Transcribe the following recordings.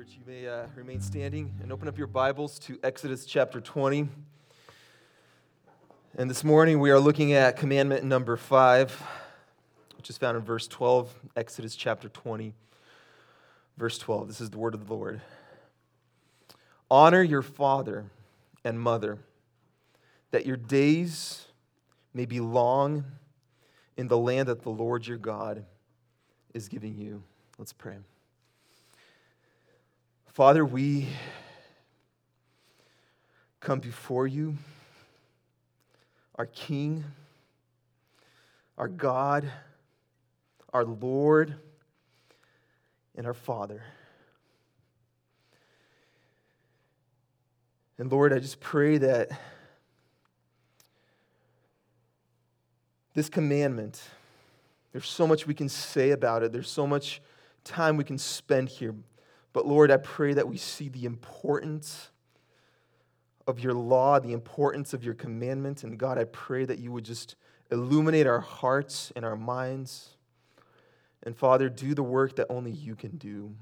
church. You may uh, remain standing and open up your Bibles to Exodus chapter 20. And this morning we are looking at commandment number 5, which is found in verse 12, Exodus chapter 20, verse 12. This is the word of the Lord. Honor your father and mother, that your days may be long in the land that the Lord your God is giving you. Let's pray. Father, we come before you, our King, our God, our Lord, and our Father. And Lord, I just pray that this commandment, there's so much we can say about it, there's so much time we can spend here. But Lord, I pray that we see the importance of your law, the importance of your commandment. And God, I pray that you would just illuminate our hearts and our minds. And Father, do the work that only you can do.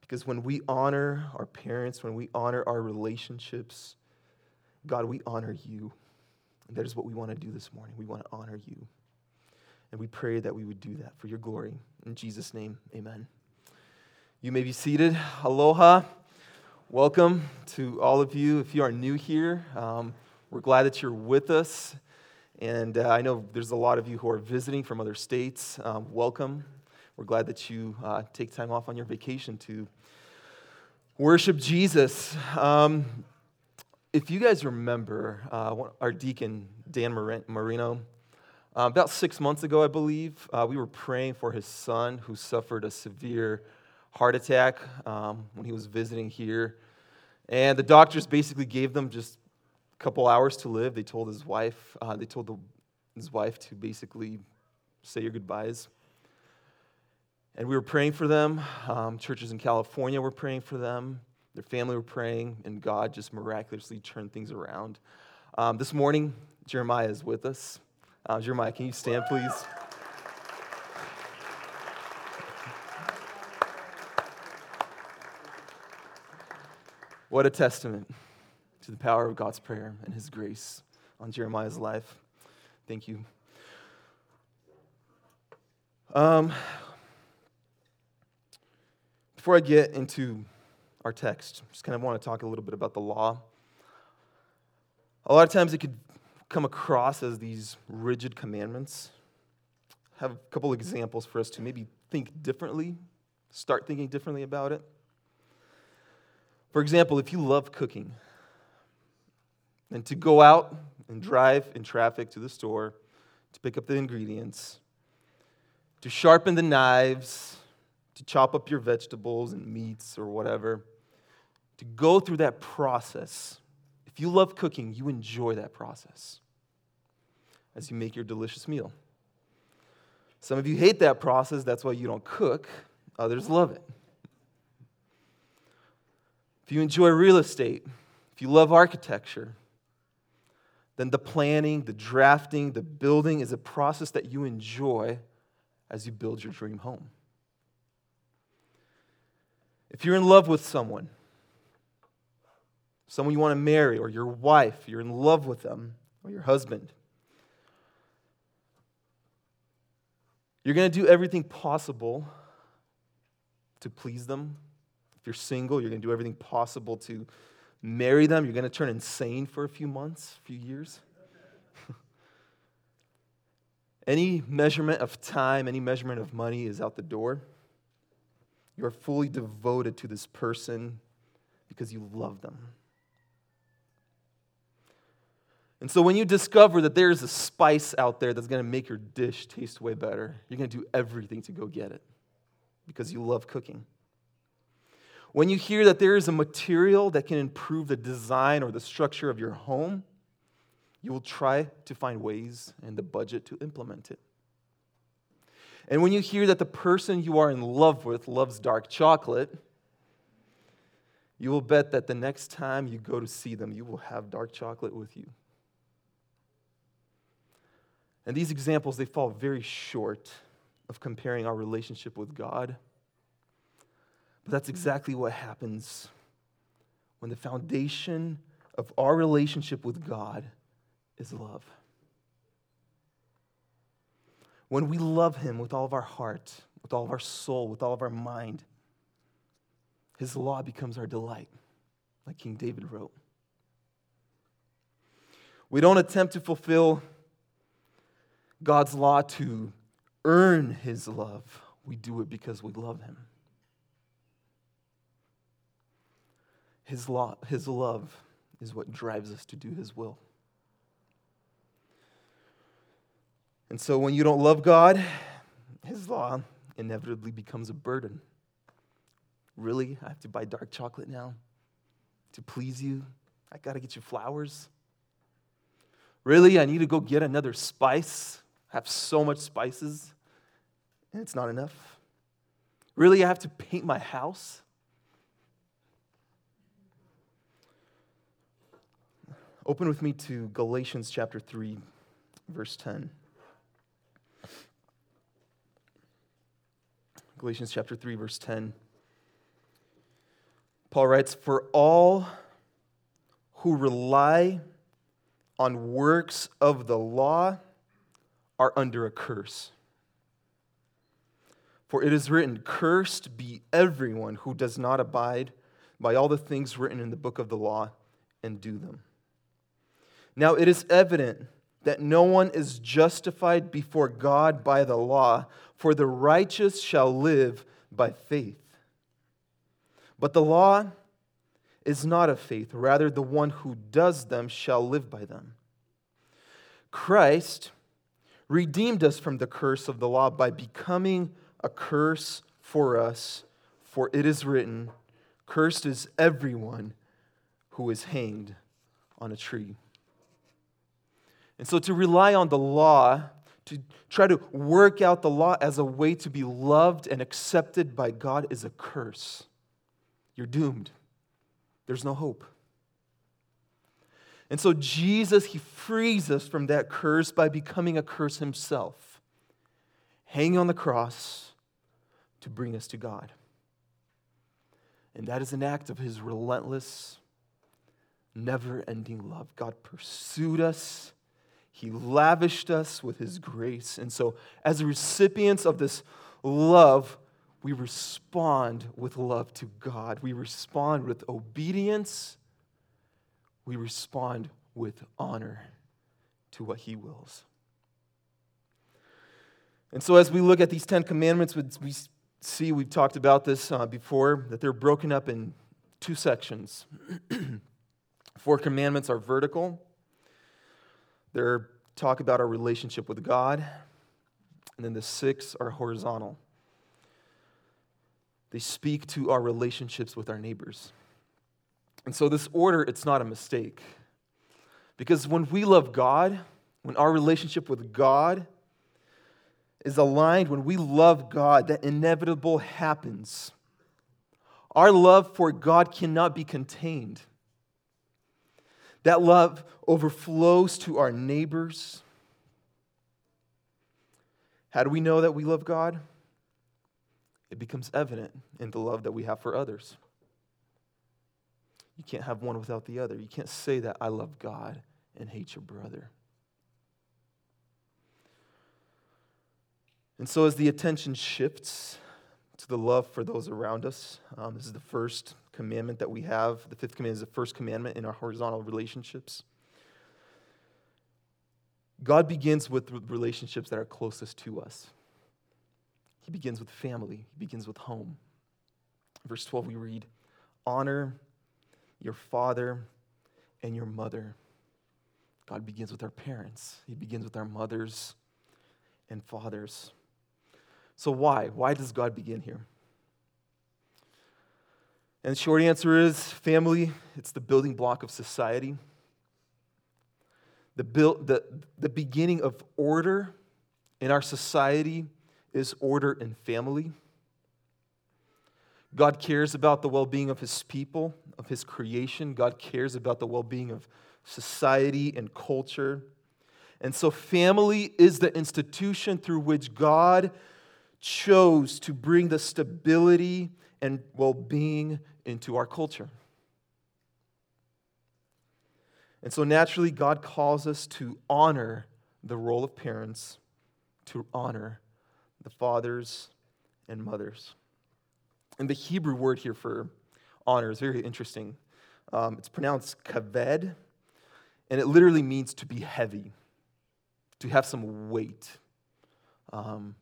Because when we honor our parents, when we honor our relationships, God, we honor you. And that is what we want to do this morning. We want to honor you. And we pray that we would do that for your glory. In Jesus' name, amen. You may be seated. Aloha. Welcome to all of you. If you are new here, um, we're glad that you're with us. And uh, I know there's a lot of you who are visiting from other states. Um, welcome. We're glad that you uh, take time off on your vacation to worship Jesus. Um, if you guys remember, uh, our deacon, Dan Marino, uh, about six months ago, I believe, uh, we were praying for his son who suffered a severe heart attack um, when he was visiting here. And the doctors basically gave them just a couple hours to live. They told his wife, uh, they told the, his wife to basically say your goodbyes. And we were praying for them. Um, churches in California were praying for them. Their family were praying, and God just miraculously turned things around. Um, this morning, Jeremiah is with us. Uh, Jeremiah, can you stand, please? What a testament to the power of God's prayer and his grace on Jeremiah's life. Thank you. Um, before I get into our text, just kind of want to talk a little bit about the law. A lot of times it could come across as these rigid commandments. Have a couple examples for us to maybe think differently, start thinking differently about it. For example, if you love cooking, and to go out and drive in traffic to the store to pick up the ingredients, to sharpen the knives, to chop up your vegetables and meats or whatever, to go through that process. If you love cooking, you enjoy that process as you make your delicious meal. Some of you hate that process, that's why you don't cook. Others love it if you enjoy real estate, if you love architecture, then the planning, the drafting, the building is a process that you enjoy as you build your dream home. If you're in love with someone, someone you want to marry, or your wife, you're in love with them, or your husband, you're going to do everything possible to please them, you're single, you're going to do everything possible to marry them. You're going to turn insane for a few months, a few years. any measurement of time, any measurement of money is out the door. You are fully devoted to this person because you love them. And so when you discover that there's a spice out there that's going to make your dish taste way better, you're going to do everything to go get it because you love cooking. When you hear that there is a material that can improve the design or the structure of your home, you will try to find ways and the budget to implement it. And when you hear that the person you are in love with loves dark chocolate, you will bet that the next time you go to see them, you will have dark chocolate with you. And these examples, they fall very short of comparing our relationship with God But that's exactly what happens when the foundation of our relationship with God is love. When we love Him with all of our heart, with all of our soul, with all of our mind, His law becomes our delight, like King David wrote. We don't attempt to fulfill God's law to earn His love, we do it because we love Him. His, law, his love is what drives us to do His will. And so when you don't love God, His law inevitably becomes a burden. Really? I have to buy dark chocolate now to please you? I got to get you flowers? Really? I need to go get another spice? I have so much spices and it's not enough? Really? I have to paint my house? Open with me to Galatians chapter 3, verse 10. Galatians chapter 3, verse 10. Paul writes, For all who rely on works of the law are under a curse. For it is written, Cursed be everyone who does not abide by all the things written in the book of the law and do them. Now it is evident that no one is justified before God by the law, for the righteous shall live by faith. But the law is not of faith, rather, the one who does them shall live by them. Christ redeemed us from the curse of the law by becoming a curse for us, for it is written, Cursed is everyone who is hanged on a tree. And so to rely on the law, to try to work out the law as a way to be loved and accepted by God is a curse. You're doomed. There's no hope. And so Jesus, he frees us from that curse by becoming a curse himself, hanging on the cross to bring us to God. And that is an act of his relentless, never ending love. God pursued us he lavished us with His grace. And so, as recipients of this love, we respond with love to God. We respond with obedience. We respond with honor to what He wills. And so, as we look at these Ten Commandments, we see, we've talked about this uh, before, that they're broken up in two sections. Four commandments are vertical, they're talk about our relationship with God. And then the six are horizontal. They speak to our relationships with our neighbors. And so this order, it's not a mistake. Because when we love God, when our relationship with God is aligned, when we love God, that inevitable happens. Our love for God cannot be contained. That love overflows to our neighbors. How do we know that we love God? It becomes evident in the love that we have for others. You can't have one without the other. You can't say that I love God and hate your brother. And so, as the attention shifts to the love for those around us, um, this is the first commandment that we have. The fifth commandment is the first commandment in our horizontal relationships. God begins with relationships that are closest to us. He begins with family, He begins with home. Verse 12, we read, Honor your father and your mother. God begins with our parents, He begins with our mothers and fathers. So, why? Why does God begin here? And the short answer is family, it's the building block of society. The, build, the, the beginning of order in our society is order in family. God cares about the well being of his people, of his creation. God cares about the well being of society and culture. And so, family is the institution through which God chose to bring the stability and well being into our culture. And so naturally, God calls us to honor the role of parents, to honor the fathers and mothers. And the Hebrew word here for honor is very interesting. Um, it's pronounced kaved, and it literally means to be heavy, to have some weight. Um,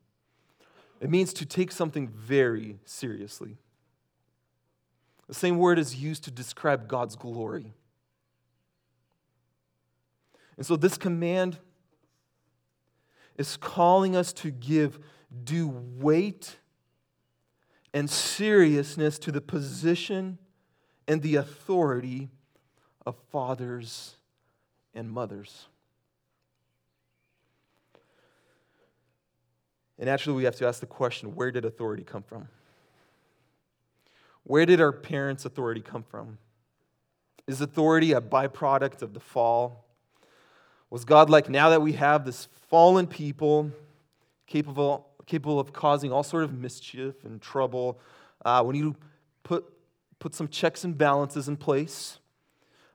it means to take something very seriously. The same word is used to describe God's glory. And so this command is calling us to give due weight and seriousness to the position and the authority of fathers and mothers. And actually, we have to ask the question where did authority come from? Where did our parents' authority come from? Is authority a byproduct of the fall? Was God like, now that we have this fallen people capable, capable of causing all sort of mischief and trouble, uh, we need to put, put some checks and balances in place.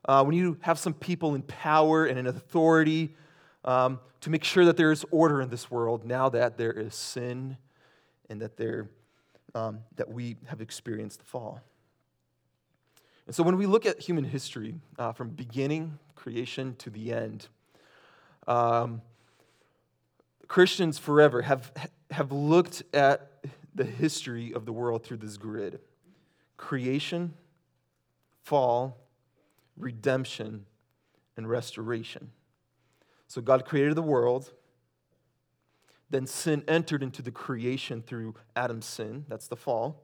Uh, we need to have some people in power and in authority um, to make sure that there is order in this world now that there is sin and that, there, um, that we have experienced the fall. And so when we look at human history uh, from beginning, creation to the end, um, Christians forever have, have looked at the history of the world through this grid creation, fall, redemption, and restoration. So God created the world. Then sin entered into the creation through Adam's sin. That's the fall.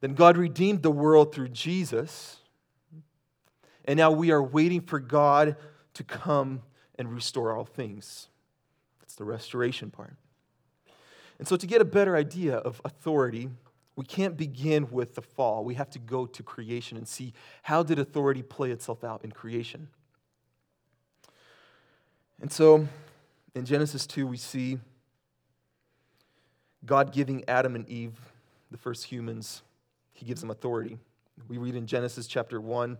Then God redeemed the world through Jesus. And now we are waiting for God to come and restore all things. That's the restoration part. And so, to get a better idea of authority, we can't begin with the fall. We have to go to creation and see how did authority play itself out in creation. And so in Genesis 2, we see God giving Adam and Eve, the first humans, he gives them authority. We read in Genesis chapter 1,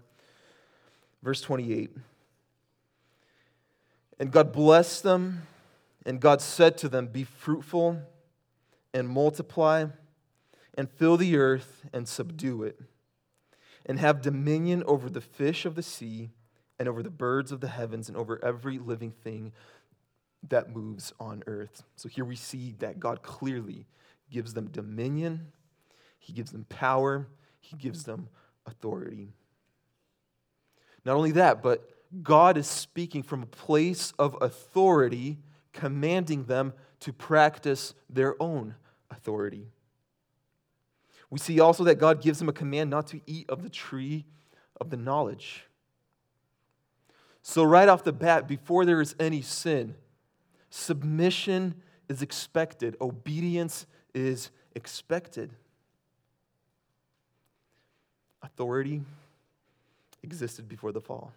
verse 28. And God blessed them, and God said to them, Be fruitful and multiply, and fill the earth and subdue it, and have dominion over the fish of the sea and over the birds of the heavens and over every living thing that moves on earth. So here we see that God clearly gives them dominion, He gives them power, He gives them authority. Not only that, but God is speaking from a place of authority, commanding them to practice their own authority. We see also that God gives them a command not to eat of the tree of the knowledge so, right off the bat, before there is any sin, submission is expected, obedience is expected. Authority existed before the fall.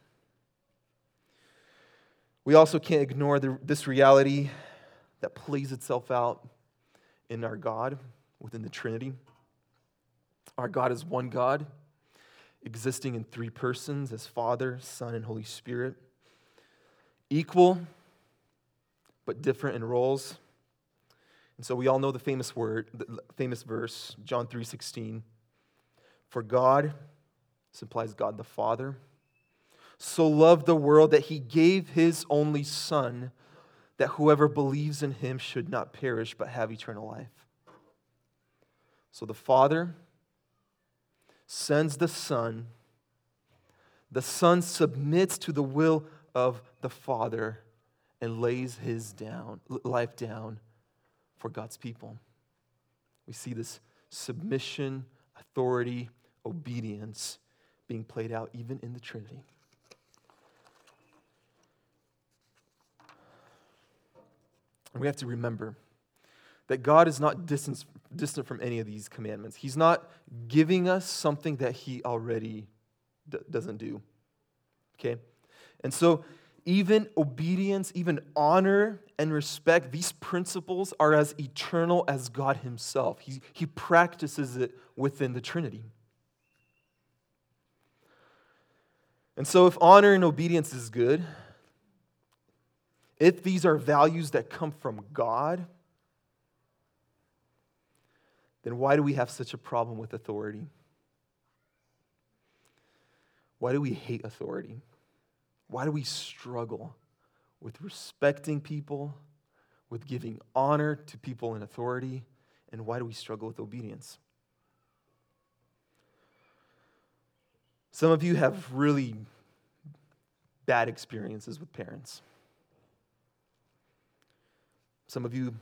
We also can't ignore the, this reality that plays itself out in our God within the Trinity. Our God is one God existing in three persons as Father, Son, and Holy Spirit, equal but different in roles. And so we all know the famous word, the famous verse, John 3:16. For God, this implies God the Father, so loved the world that he gave his only Son, that whoever believes in him should not perish but have eternal life. So the Father sends the Son. The Son submits to the will of the Father and lays his down, life down for God's people. We see this submission, authority, obedience being played out even in the Trinity. And we have to remember that God is not distant, distant from any of these commandments. He's not giving us something that He already d- doesn't do. Okay? And so, even obedience, even honor and respect, these principles are as eternal as God Himself. He, he practices it within the Trinity. And so, if honor and obedience is good, if these are values that come from God, then why do we have such a problem with authority? Why do we hate authority? Why do we struggle with respecting people, with giving honor to people in authority, and why do we struggle with obedience? Some of you have really bad experiences with parents. Some of you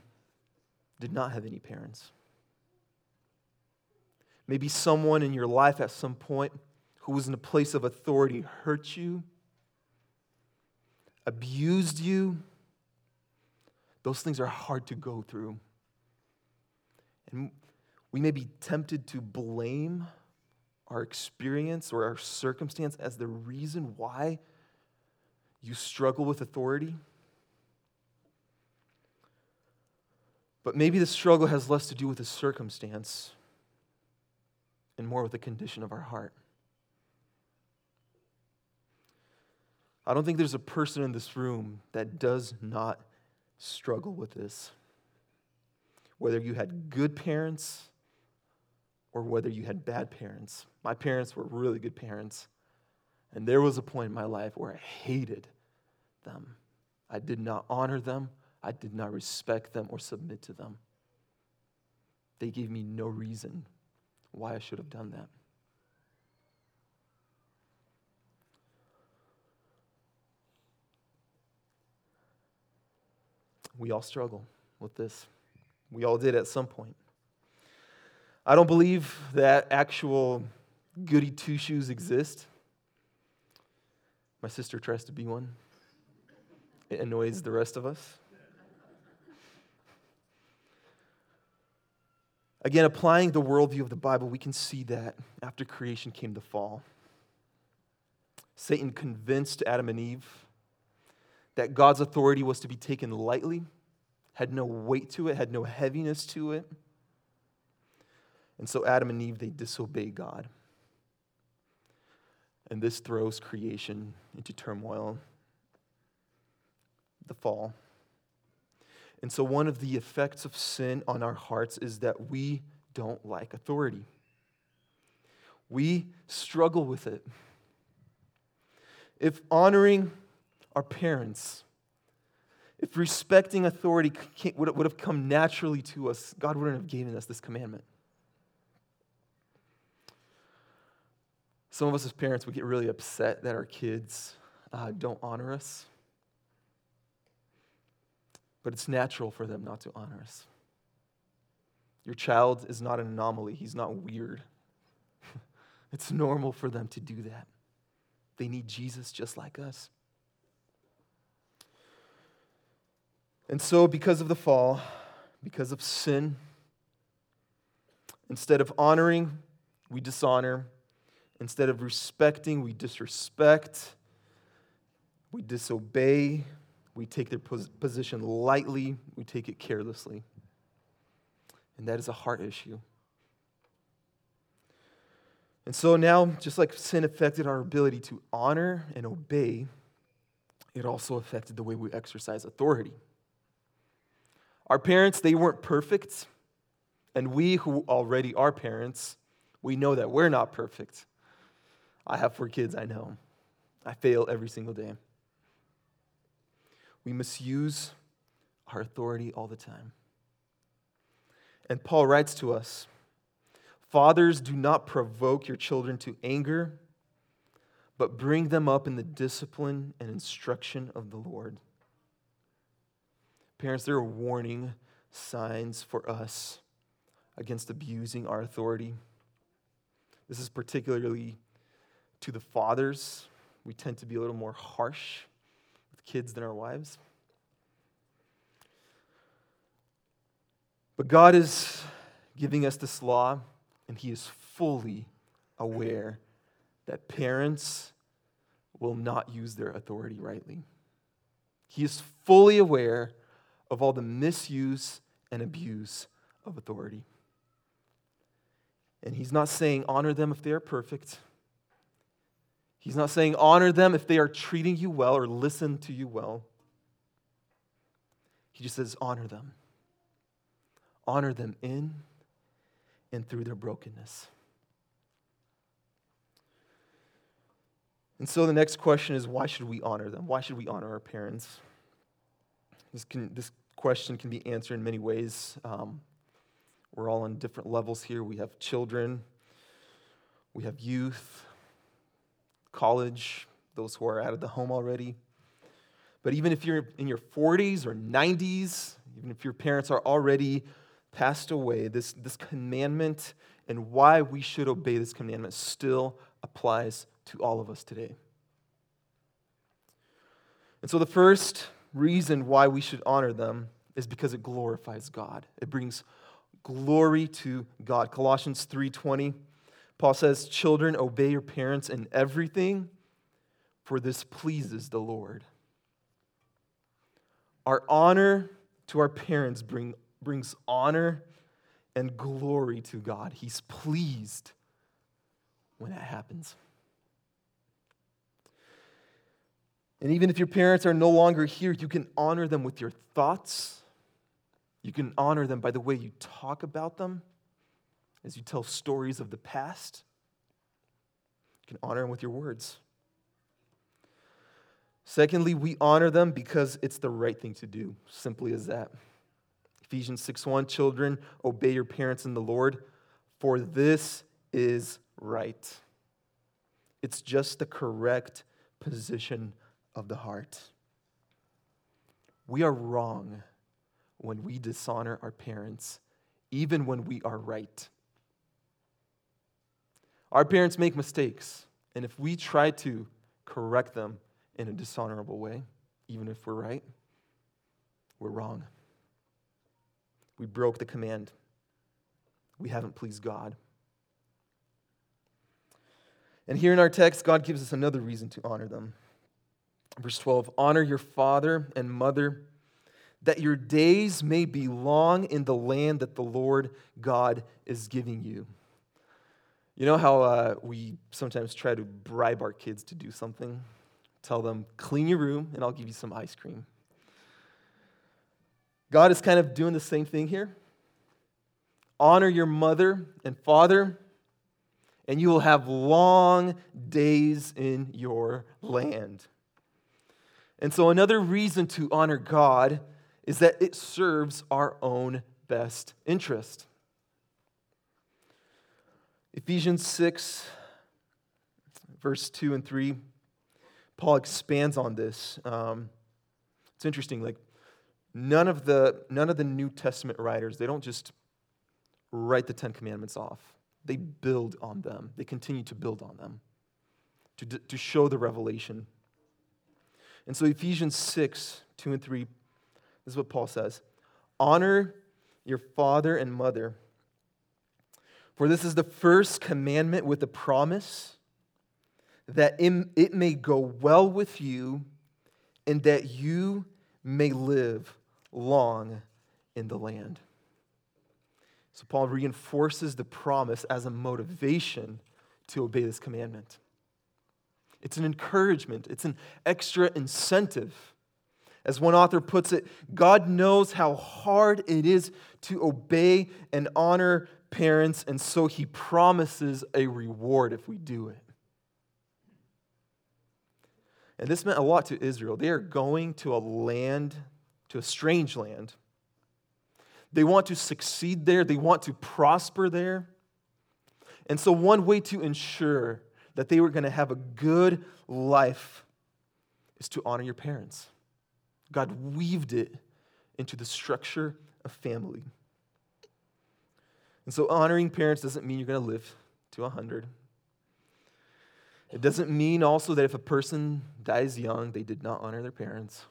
did not have any parents. Maybe someone in your life at some point who was in a place of authority hurt you abused you, those things are hard to go through. And we may be tempted to blame our experience or our circumstance as the reason why you struggle with authority. But maybe the struggle has less to do with the circumstance and more with the condition of our heart. I don't think there's a person in this room that does not struggle with this. Whether you had good parents or whether you had bad parents. My parents were really good parents. And there was a point in my life where I hated them. I did not honor them. I did not respect them or submit to them. They gave me no reason why I should have done that. We all struggle with this. We all did at some point. I don't believe that actual goody two shoes exist. My sister tries to be one, it annoys the rest of us. Again, applying the worldview of the Bible, we can see that after creation came the fall. Satan convinced Adam and Eve that God's authority was to be taken lightly, had no weight to it, had no heaviness to it. And so Adam and Eve, they disobey God. And this throws creation into turmoil, the fall. And so, one of the effects of sin on our hearts is that we don't like authority. We struggle with it. If honoring our parents, if respecting authority would have come naturally to us, God wouldn't have given us this commandment. Some of us as parents would get really upset that our kids uh, don't honor us. But it's natural for them not to honor us. Your child is not an anomaly, he's not weird. it's normal for them to do that. They need Jesus just like us. And so, because of the fall, because of sin, instead of honoring, we dishonor. Instead of respecting, we disrespect. We disobey. We take their position lightly. We take it carelessly. And that is a heart issue. And so now, just like sin affected our ability to honor and obey, it also affected the way we exercise authority. Our parents, they weren't perfect. And we who already are parents, we know that we're not perfect. I have four kids, I know. I fail every single day. We misuse our authority all the time. And Paul writes to us Fathers, do not provoke your children to anger, but bring them up in the discipline and instruction of the Lord. Parents, there are warning signs for us against abusing our authority. This is particularly to the fathers. We tend to be a little more harsh with kids than our wives. But God is giving us this law, and He is fully aware that parents will not use their authority rightly. He is fully aware of all the misuse and abuse of authority. And he's not saying honor them if they are perfect. He's not saying honor them if they are treating you well or listen to you well. He just says honor them. Honor them in and through their brokenness. And so the next question is why should we honor them? Why should we honor our parents? This, can, this question can be answered in many ways. Um, we're all on different levels here. We have children, we have youth, college, those who are out of the home already. But even if you're in your 40s or 90s, even if your parents are already passed away, this, this commandment and why we should obey this commandment still applies to all of us today. And so the first reason why we should honor them is because it glorifies God. It brings glory to God. Colossians 3:20 Paul says, "Children, obey your parents in everything, for this pleases the Lord." Our honor to our parents bring, brings honor and glory to God. He's pleased when that happens. And even if your parents are no longer here, you can honor them with your thoughts. You can honor them by the way you talk about them as you tell stories of the past. You can honor them with your words. Secondly, we honor them because it's the right thing to do, simply as that. Ephesians 6:1 Children, obey your parents in the Lord, for this is right. It's just the correct position of the heart. We are wrong when we dishonor our parents, even when we are right. Our parents make mistakes, and if we try to correct them in a dishonorable way, even if we're right, we're wrong. We broke the command. We haven't pleased God. And here in our text, God gives us another reason to honor them. Verse 12 Honor your father and mother, that your days may be long in the land that the Lord God is giving you. You know how uh, we sometimes try to bribe our kids to do something? Tell them, clean your room and I'll give you some ice cream. God is kind of doing the same thing here. Honor your mother and father, and you will have long days in your land. And so, another reason to honor God is that it serves our own best interest. Ephesians 6, verse 2 and 3, Paul expands on this. Um, it's interesting, like, none of, the, none of the New Testament writers, they don't just write the Ten Commandments off. They build on them, they continue to build on them to, to show the revelation and so, Ephesians 6 2 and 3, this is what Paul says Honor your father and mother, for this is the first commandment with a promise that it may go well with you and that you may live long in the land. So, Paul reinforces the promise as a motivation to obey this commandment. It's an encouragement, it's an extra incentive. As one author puts it, God knows how hard it is to obey and honor parents, and so he promises a reward if we do it. And this meant a lot to Israel. They are going to a land, to a strange land. They want to succeed there, they want to prosper there. And so, one way to ensure that they were going to have a good life is to honor your parents. God weaved it into the structure of family. And so, honoring parents doesn't mean you're going to live to 100. It doesn't mean also that if a person dies young, they did not honor their parents.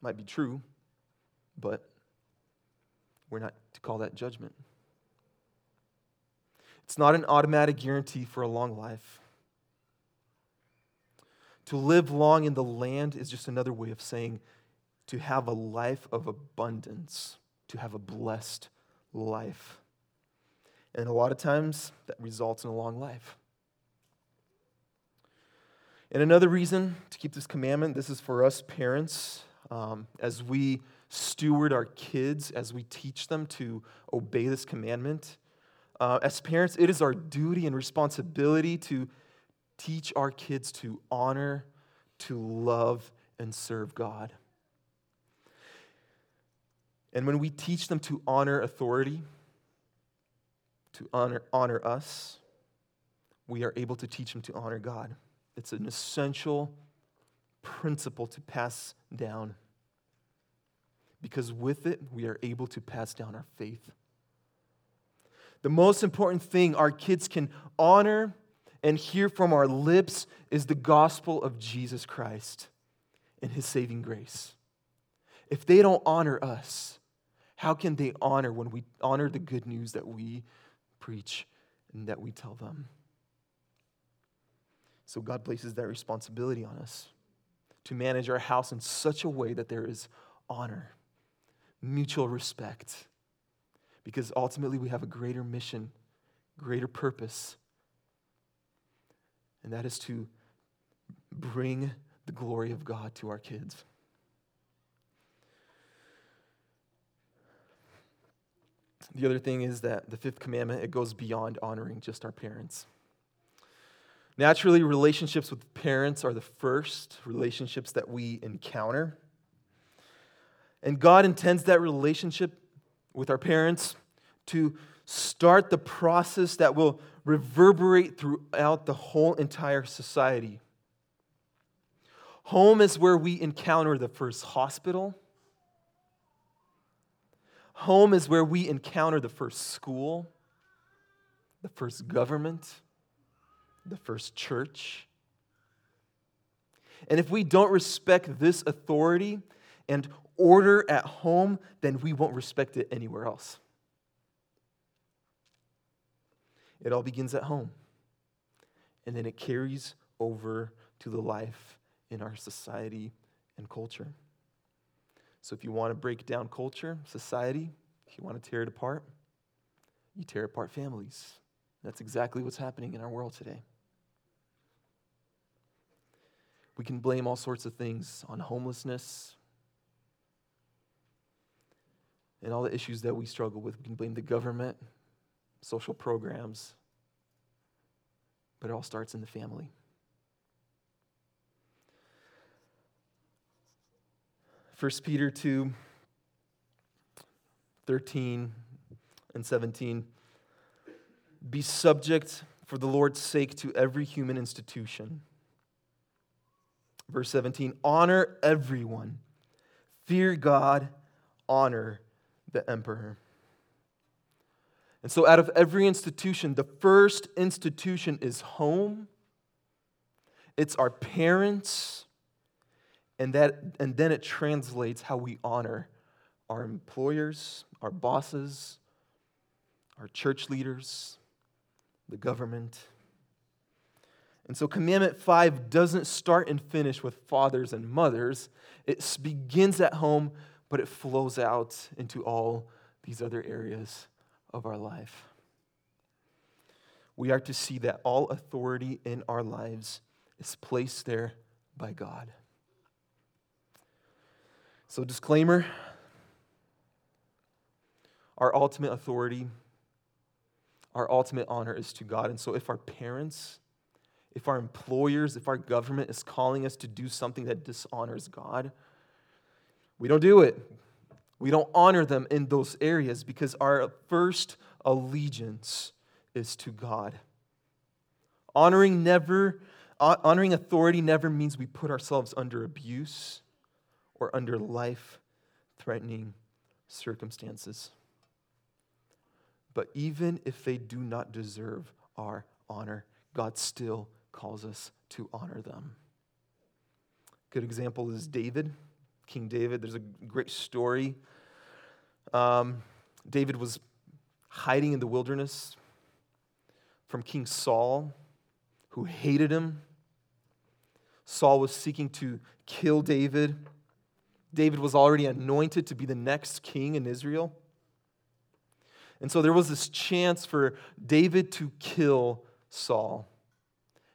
Might be true, but we're not to call that judgment. It's not an automatic guarantee for a long life. To live long in the land is just another way of saying to have a life of abundance, to have a blessed life. And a lot of times that results in a long life. And another reason to keep this commandment this is for us parents, um, as we steward our kids, as we teach them to obey this commandment. Uh, as parents, it is our duty and responsibility to teach our kids to honor, to love, and serve God. And when we teach them to honor authority, to honor, honor us, we are able to teach them to honor God. It's an essential principle to pass down because with it, we are able to pass down our faith. The most important thing our kids can honor and hear from our lips is the gospel of Jesus Christ and his saving grace. If they don't honor us, how can they honor when we honor the good news that we preach and that we tell them? So God places that responsibility on us to manage our house in such a way that there is honor, mutual respect, because ultimately we have a greater mission, greater purpose, and that is to bring the glory of God to our kids. The other thing is that the fifth commandment, it goes beyond honoring just our parents. Naturally, relationships with parents are the first relationships that we encounter. And God intends that relationship with our parents to start the process that will reverberate throughout the whole entire society. Home is where we encounter the first hospital. Home is where we encounter the first school, the first government the first church. And if we don't respect this authority and order at home, then we won't respect it anywhere else. It all begins at home, and then it carries over to the life in our society and culture. So, if you want to break down culture, society, if you want to tear it apart, you tear apart families. That's exactly what's happening in our world today. We can blame all sorts of things on homelessness and all the issues that we struggle with. We can blame the government, social programs, but it all starts in the family. First Peter 2 13 and 17. Be subject for the Lord's sake to every human institution Verse 17 honor everyone, fear God, honor the emperor. And so, out of every institution, the first institution is home, it's our parents, and, that, and then it translates how we honor our employers, our bosses, our church leaders, the government. And so, Commandment 5 doesn't start and finish with fathers and mothers. It begins at home, but it flows out into all these other areas of our life. We are to see that all authority in our lives is placed there by God. So, disclaimer our ultimate authority, our ultimate honor is to God. And so, if our parents, if our employers, if our government is calling us to do something that dishonors God, we don't do it. We don't honor them in those areas because our first allegiance is to God. Honoring never honoring authority never means we put ourselves under abuse or under life-threatening circumstances. But even if they do not deserve our honor, God still calls us to honor them. Good example is David, King David. There's a great story. Um, David was hiding in the wilderness from King Saul, who hated him. Saul was seeking to kill David. David was already anointed to be the next king in Israel. And so there was this chance for David to kill Saul.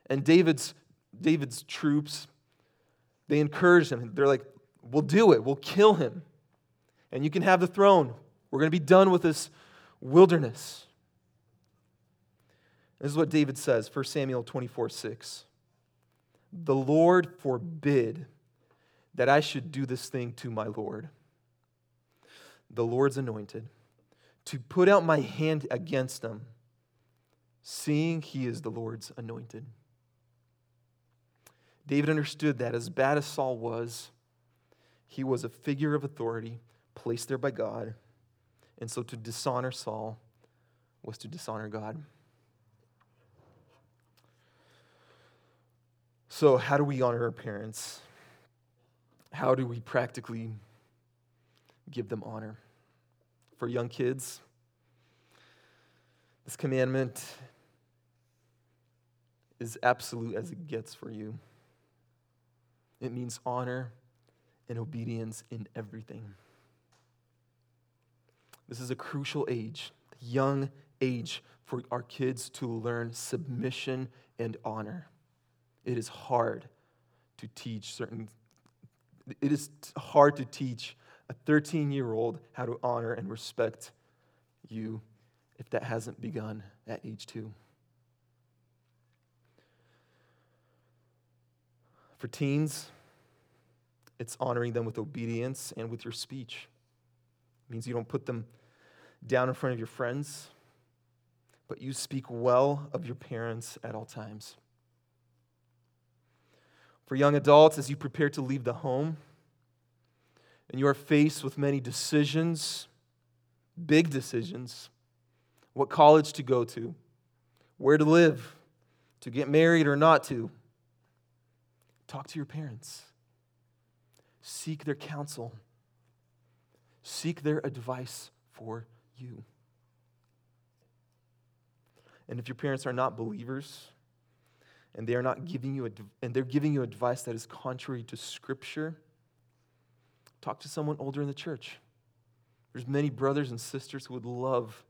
And David's, David's troops, they encouraged him. They're like, We'll do it, we'll kill him. And you can have the throne. We're going to be done with this wilderness. This is what David says, 1 Samuel 24 6. The Lord forbid that I should do this thing to my Lord, the Lord's anointed, to put out my hand against him, seeing he is the Lord's anointed. David understood that as bad as Saul was, he was a figure of authority placed there by God. And so to dishonor Saul was to dishonor God. So, how do we honor our parents? How do we practically give them honor? For young kids, this commandment is absolute as it gets for you. It means honor and obedience in everything. This is a crucial age, young age, for our kids to learn submission and honor. It is hard to teach certain, it is hard to teach a 13 year old how to honor and respect you if that hasn't begun at age two. For teens, it's honoring them with obedience and with your speech. It means you don't put them down in front of your friends, but you speak well of your parents at all times. For young adults, as you prepare to leave the home and you are faced with many decisions, big decisions, what college to go to, where to live, to get married or not to, talk to your parents. Seek their counsel. Seek their advice for you. And if your parents are not believers, and they are not giving you and they're giving you advice that is contrary to scripture talk to someone older in the church there's many brothers and sisters who would love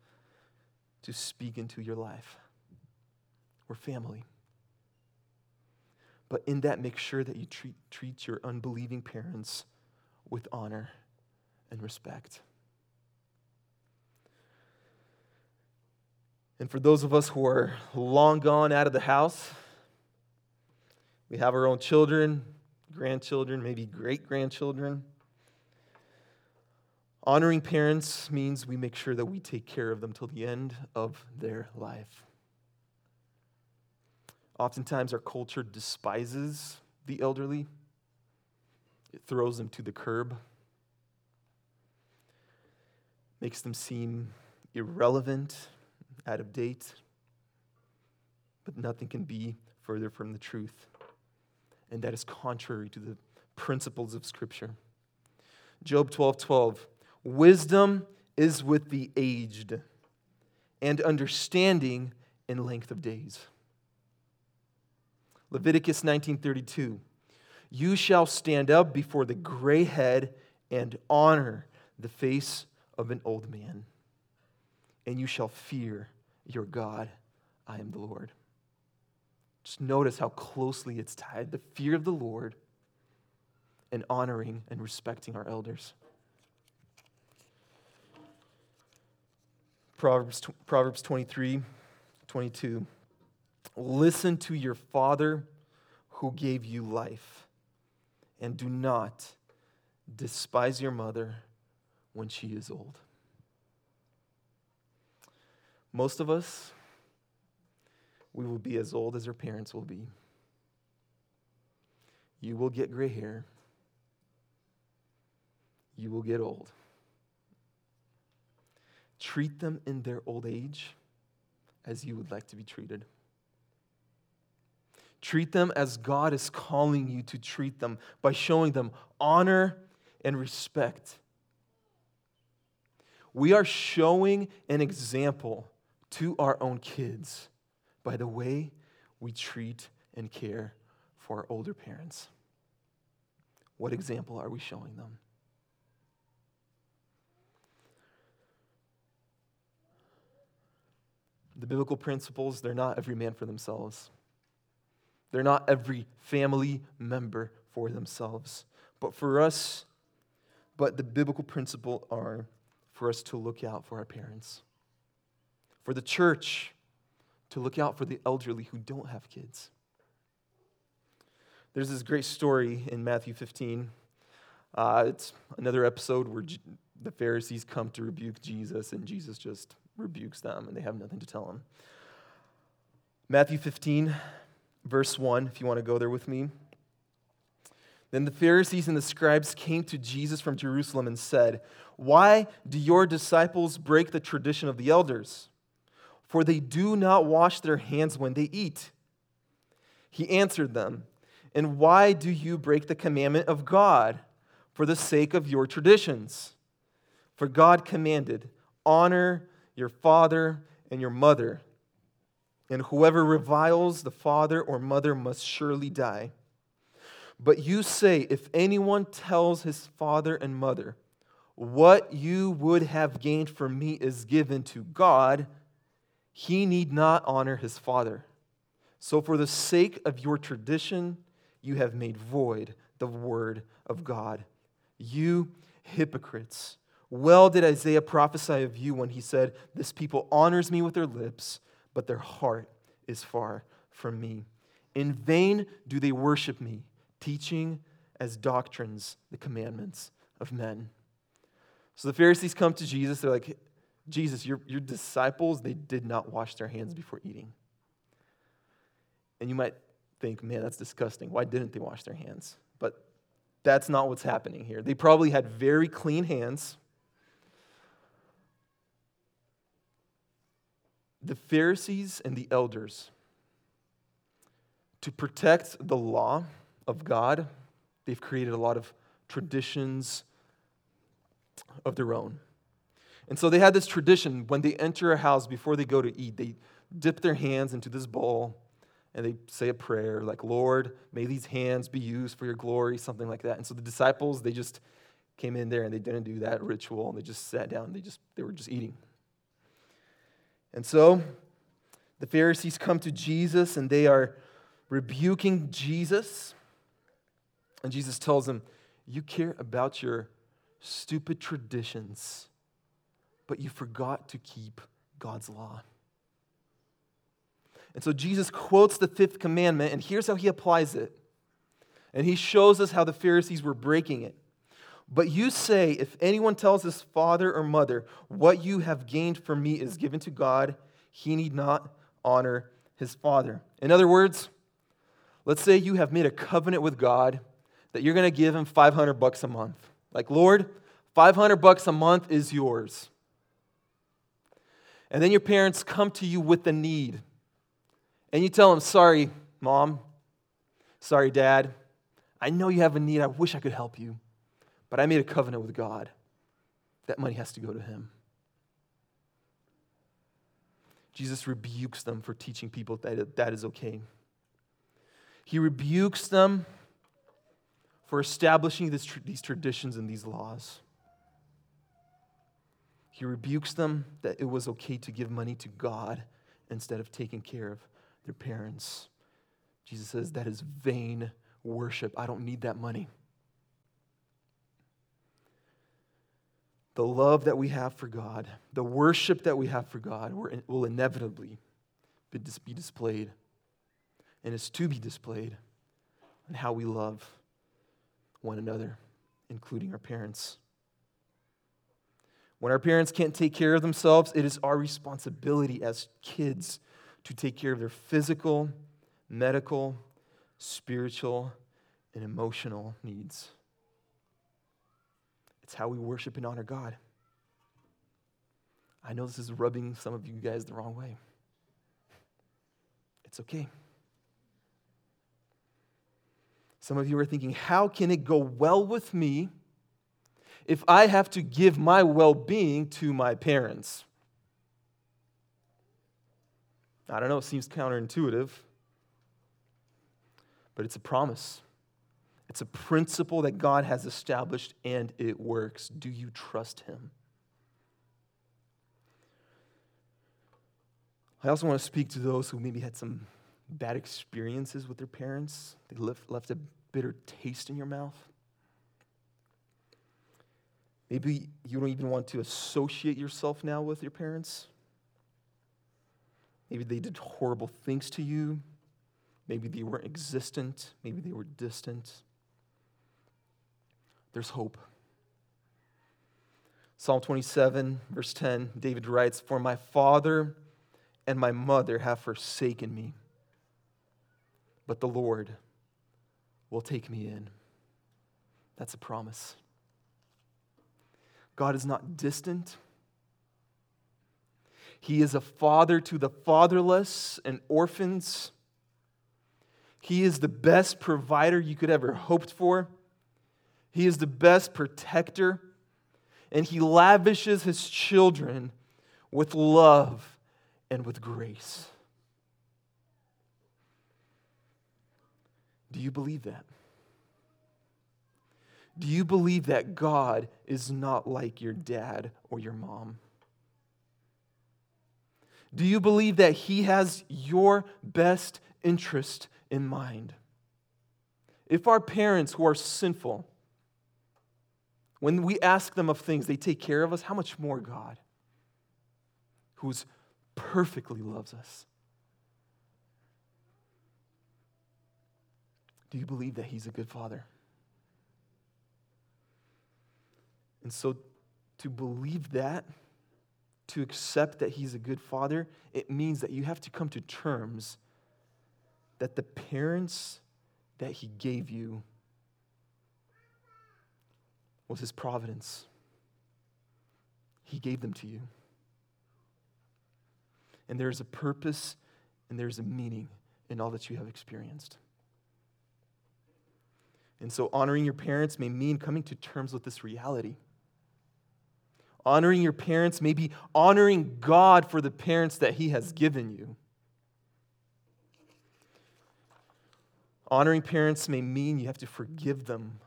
to speak into your life we're family but in that make sure that you treat, treat your unbelieving parents with honor and respect and for those of us who are long gone out of the house we have our own children, grandchildren, maybe great grandchildren. Honoring parents means we make sure that we take care of them till the end of their life. Oftentimes, our culture despises the elderly, it throws them to the curb, makes them seem irrelevant, out of date. But nothing can be further from the truth and that is contrary to the principles of Scripture. Job 12 12. Wisdom is with the aged, and understanding in length of days. Leviticus 19:32 You shall stand up before the gray head and honor the face of an old man and you shall fear your God I am the Lord just notice how closely it's tied the fear of the Lord and honoring and respecting our elders. Proverbs, Proverbs 23 22. Listen to your father who gave you life, and do not despise your mother when she is old. Most of us, we will be as old as our parents will be. You will get gray hair. You will get old. Treat them in their old age as you would like to be treated. Treat them as God is calling you to treat them by showing them honor and respect. We are showing an example to our own kids by the way we treat and care for our older parents? What example are we showing them? The biblical principles, they're not every man for themselves. They're not every family member for themselves. But for us, but the biblical principle are for us to look out for our parents. For the church to look out for the elderly who don't have kids. There's this great story in Matthew 15. Uh, it's another episode where G- the Pharisees come to rebuke Jesus, and Jesus just rebukes them, and they have nothing to tell him. Matthew 15, verse 1, if you want to go there with me. Then the Pharisees and the scribes came to Jesus from Jerusalem and said, Why do your disciples break the tradition of the elders? For they do not wash their hands when they eat. He answered them, And why do you break the commandment of God for the sake of your traditions? For God commanded, Honor your father and your mother, and whoever reviles the father or mother must surely die. But you say, if anyone tells his father and mother, what you would have gained from me is given to God, he need not honor his father. So, for the sake of your tradition, you have made void the word of God. You hypocrites. Well did Isaiah prophesy of you when he said, This people honors me with their lips, but their heart is far from me. In vain do they worship me teaching as doctrines the commandments of men. So the Pharisees come to Jesus. They're like, Jesus, your, your disciples, they did not wash their hands before eating. And you might think, man, that's disgusting. Why didn't they wash their hands? But that's not what's happening here. They probably had very clean hands. The Pharisees and the elders, to protect the law, of God. They've created a lot of traditions of their own. And so they had this tradition when they enter a house before they go to eat, they dip their hands into this bowl and they say a prayer like, Lord, may these hands be used for your glory, something like that. And so the disciples, they just came in there and they didn't do that ritual and they just sat down. They just they were just eating. And so the Pharisees come to Jesus and they are rebuking Jesus and Jesus tells them, You care about your stupid traditions, but you forgot to keep God's law. And so Jesus quotes the fifth commandment, and here's how he applies it. And he shows us how the Pharisees were breaking it. But you say, if anyone tells his father or mother, what you have gained from me is given to God, he need not honor his father. In other words, let's say you have made a covenant with God that you're going to give him 500 bucks a month. Like, Lord, 500 bucks a month is yours. And then your parents come to you with a need. And you tell them, sorry, mom, sorry, dad, I know you have a need. I wish I could help you. But I made a covenant with God. That money has to go to him. Jesus rebukes them for teaching people that that is okay. He rebukes them for establishing this, these traditions and these laws. He rebukes them that it was okay to give money to God instead of taking care of their parents. Jesus says that is vain worship. I don't need that money. The love that we have for God, the worship that we have for God, will inevitably be displayed and it's to be displayed in how we love one another, including our parents. When our parents can't take care of themselves, it is our responsibility as kids to take care of their physical, medical, spiritual, and emotional needs. It's how we worship and honor God. I know this is rubbing some of you guys the wrong way. It's okay. Some of you are thinking, how can it go well with me if I have to give my well being to my parents? I don't know, it seems counterintuitive. but it's a promise. It's a principle that God has established and it works. Do you trust Him? I also want to speak to those who maybe had some bad experiences with their parents. They left, left a bitter taste in your mouth. Maybe you don't even want to associate yourself now with your parents. Maybe they did horrible things to you. Maybe they weren't existent. Maybe they were distant. There's hope. Psalm 27, verse 10, David writes, For my father and my mother have forsaken me, but the Lord will take me in. That's a promise. God is not distant. He is a father to the fatherless and orphans. He is the best provider you could ever hoped for. He is the best protector. And he lavishes his children with love and with grace. Do you believe that? Do you believe that God is not like your dad or your mom? Do you believe that He has your best interest in mind? If our parents who are sinful, when we ask them of things, they take care of us, how much more God, who's perfectly loves us? Do you believe that He's a good Father? And so to believe that, to accept that He's a good Father, it means that you have to come to terms that the parents that He gave you was His providence. He gave them to you. And there's a purpose and there's a meaning in all that you have experienced. And so, honoring your parents may mean coming to terms with this reality. Honoring your parents may be honoring God for the parents that He has given you. Honoring parents may mean you have to forgive them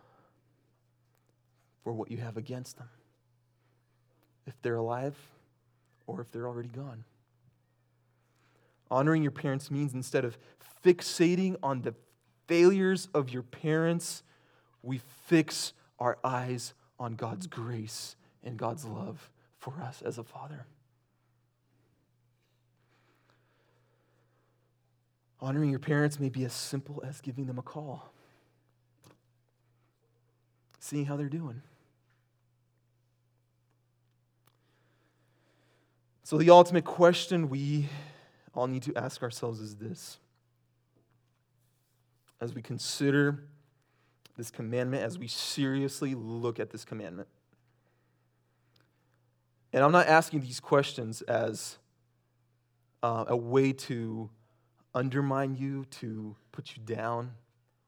for what you have against them, if they're alive or if they're already gone. Honoring your parents means instead of fixating on the failures of your parents, we fix our eyes on God's grace and God's love for us as a father. Honoring your parents may be as simple as giving them a call, seeing how they're doing. So, the ultimate question we all need to ask ourselves is this as we consider this commandment, as we seriously look at this commandment. And I'm not asking these questions as uh, a way to undermine you, to put you down.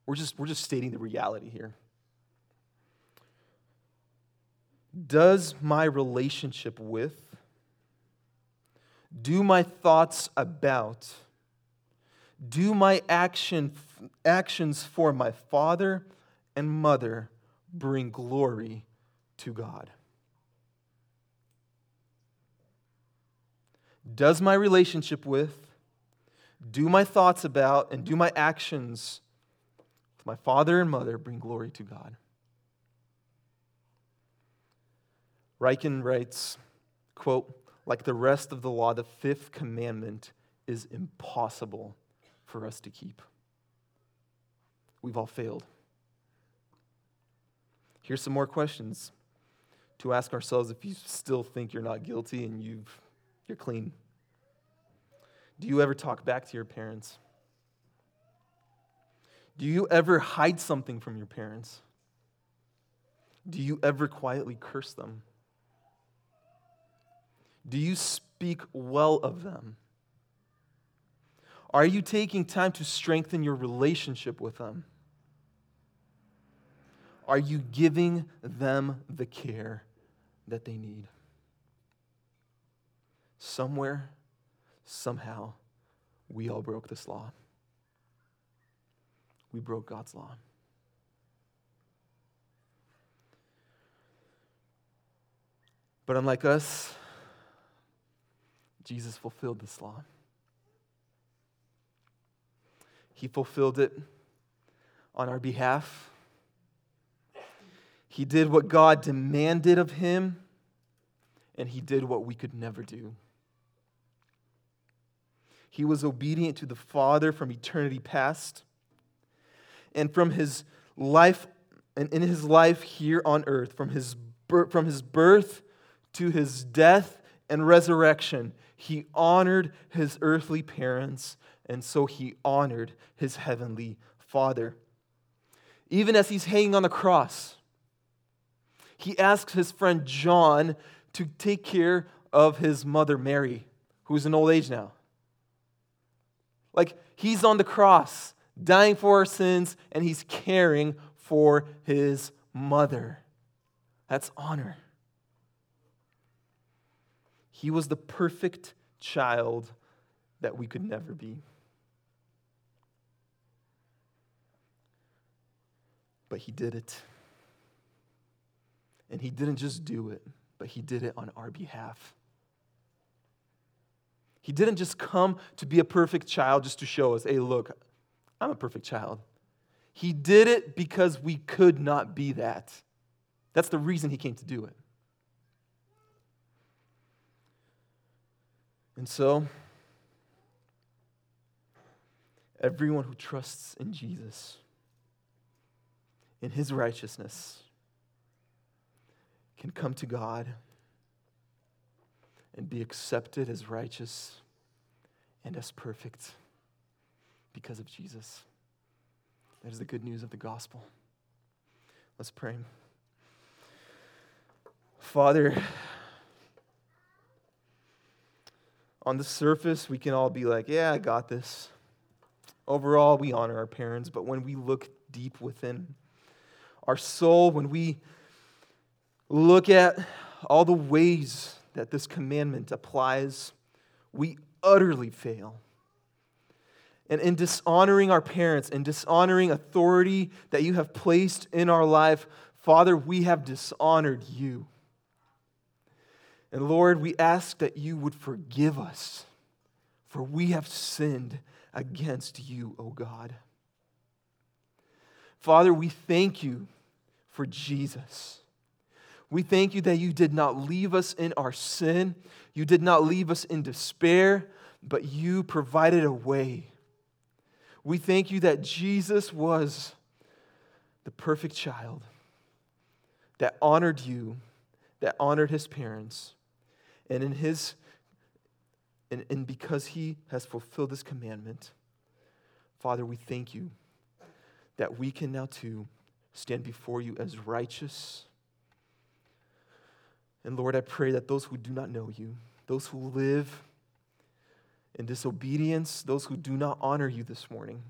We're just, we're just stating the reality here. Does my relationship with, do my thoughts about, do my action, actions for my father and mother bring glory to God? Does my relationship with, do my thoughts about, and do my actions with my father and mother bring glory to God? Ryken writes, quote, like the rest of the law, the fifth commandment is impossible for us to keep. We've all failed. Here's some more questions to ask ourselves if you still think you're not guilty and you've you're clean. Do you ever talk back to your parents? Do you ever hide something from your parents? Do you ever quietly curse them? Do you speak well of them? Are you taking time to strengthen your relationship with them? Are you giving them the care that they need? Somewhere, somehow, we all broke this law. we broke God's law. But unlike us, Jesus fulfilled this law. He fulfilled it on our behalf. He did what God demanded of him, and he did what we could never do. He was obedient to the Father from eternity past. And from his life, and in his life here on earth, from his, from his birth to his death and resurrection, he honored his earthly parents, and so he honored his heavenly Father. Even as he's hanging on the cross, he asks his friend John to take care of his mother Mary, who's in old age now. Like he's on the cross, dying for our sins, and he's caring for his mother. That's honor. He was the perfect child that we could never be. But he did it. And he didn't just do it, but he did it on our behalf. He didn't just come to be a perfect child just to show us, hey, look, I'm a perfect child. He did it because we could not be that. That's the reason he came to do it. And so, everyone who trusts in Jesus, in his righteousness, can come to God and be accepted as righteous and as perfect because of Jesus. That is the good news of the gospel. Let's pray. Father, on the surface, we can all be like, yeah, I got this. Overall, we honor our parents, but when we look deep within our soul, when we look at all the ways that this commandment applies, we utterly fail. And in dishonoring our parents and dishonoring authority that you have placed in our life, Father, we have dishonored you. And Lord, we ask that you would forgive us, for we have sinned against you, O God. Father, we thank you for Jesus. We thank you that you did not leave us in our sin, you did not leave us in despair, but you provided a way. We thank you that Jesus was the perfect child that honored you, that honored his parents, and in his and, and because he has fulfilled this commandment, Father, we thank you that we can now too stand before you as righteous. And Lord, I pray that those who do not know you, those who live in disobedience, those who do not honor you this morning,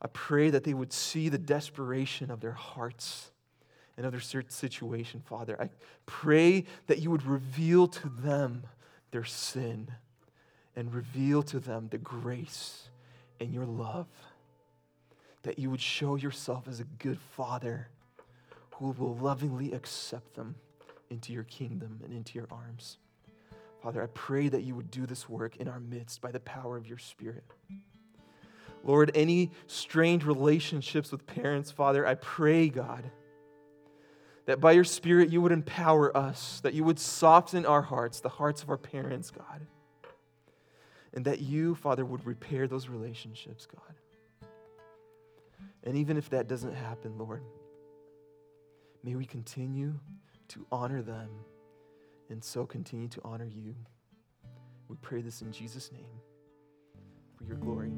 I pray that they would see the desperation of their hearts of situation, Father. I pray that you would reveal to them their sin and reveal to them the grace and your love. That you would show yourself as a good Father who will lovingly accept them into your kingdom and into your arms. Father, I pray that you would do this work in our midst by the power of your Spirit. Lord, any strained relationships with parents, Father, I pray, God, that by your Spirit you would empower us, that you would soften our hearts, the hearts of our parents, God, and that you, Father, would repair those relationships, God. And even if that doesn't happen, Lord, may we continue to honor them and so continue to honor you. We pray this in Jesus' name for your glory.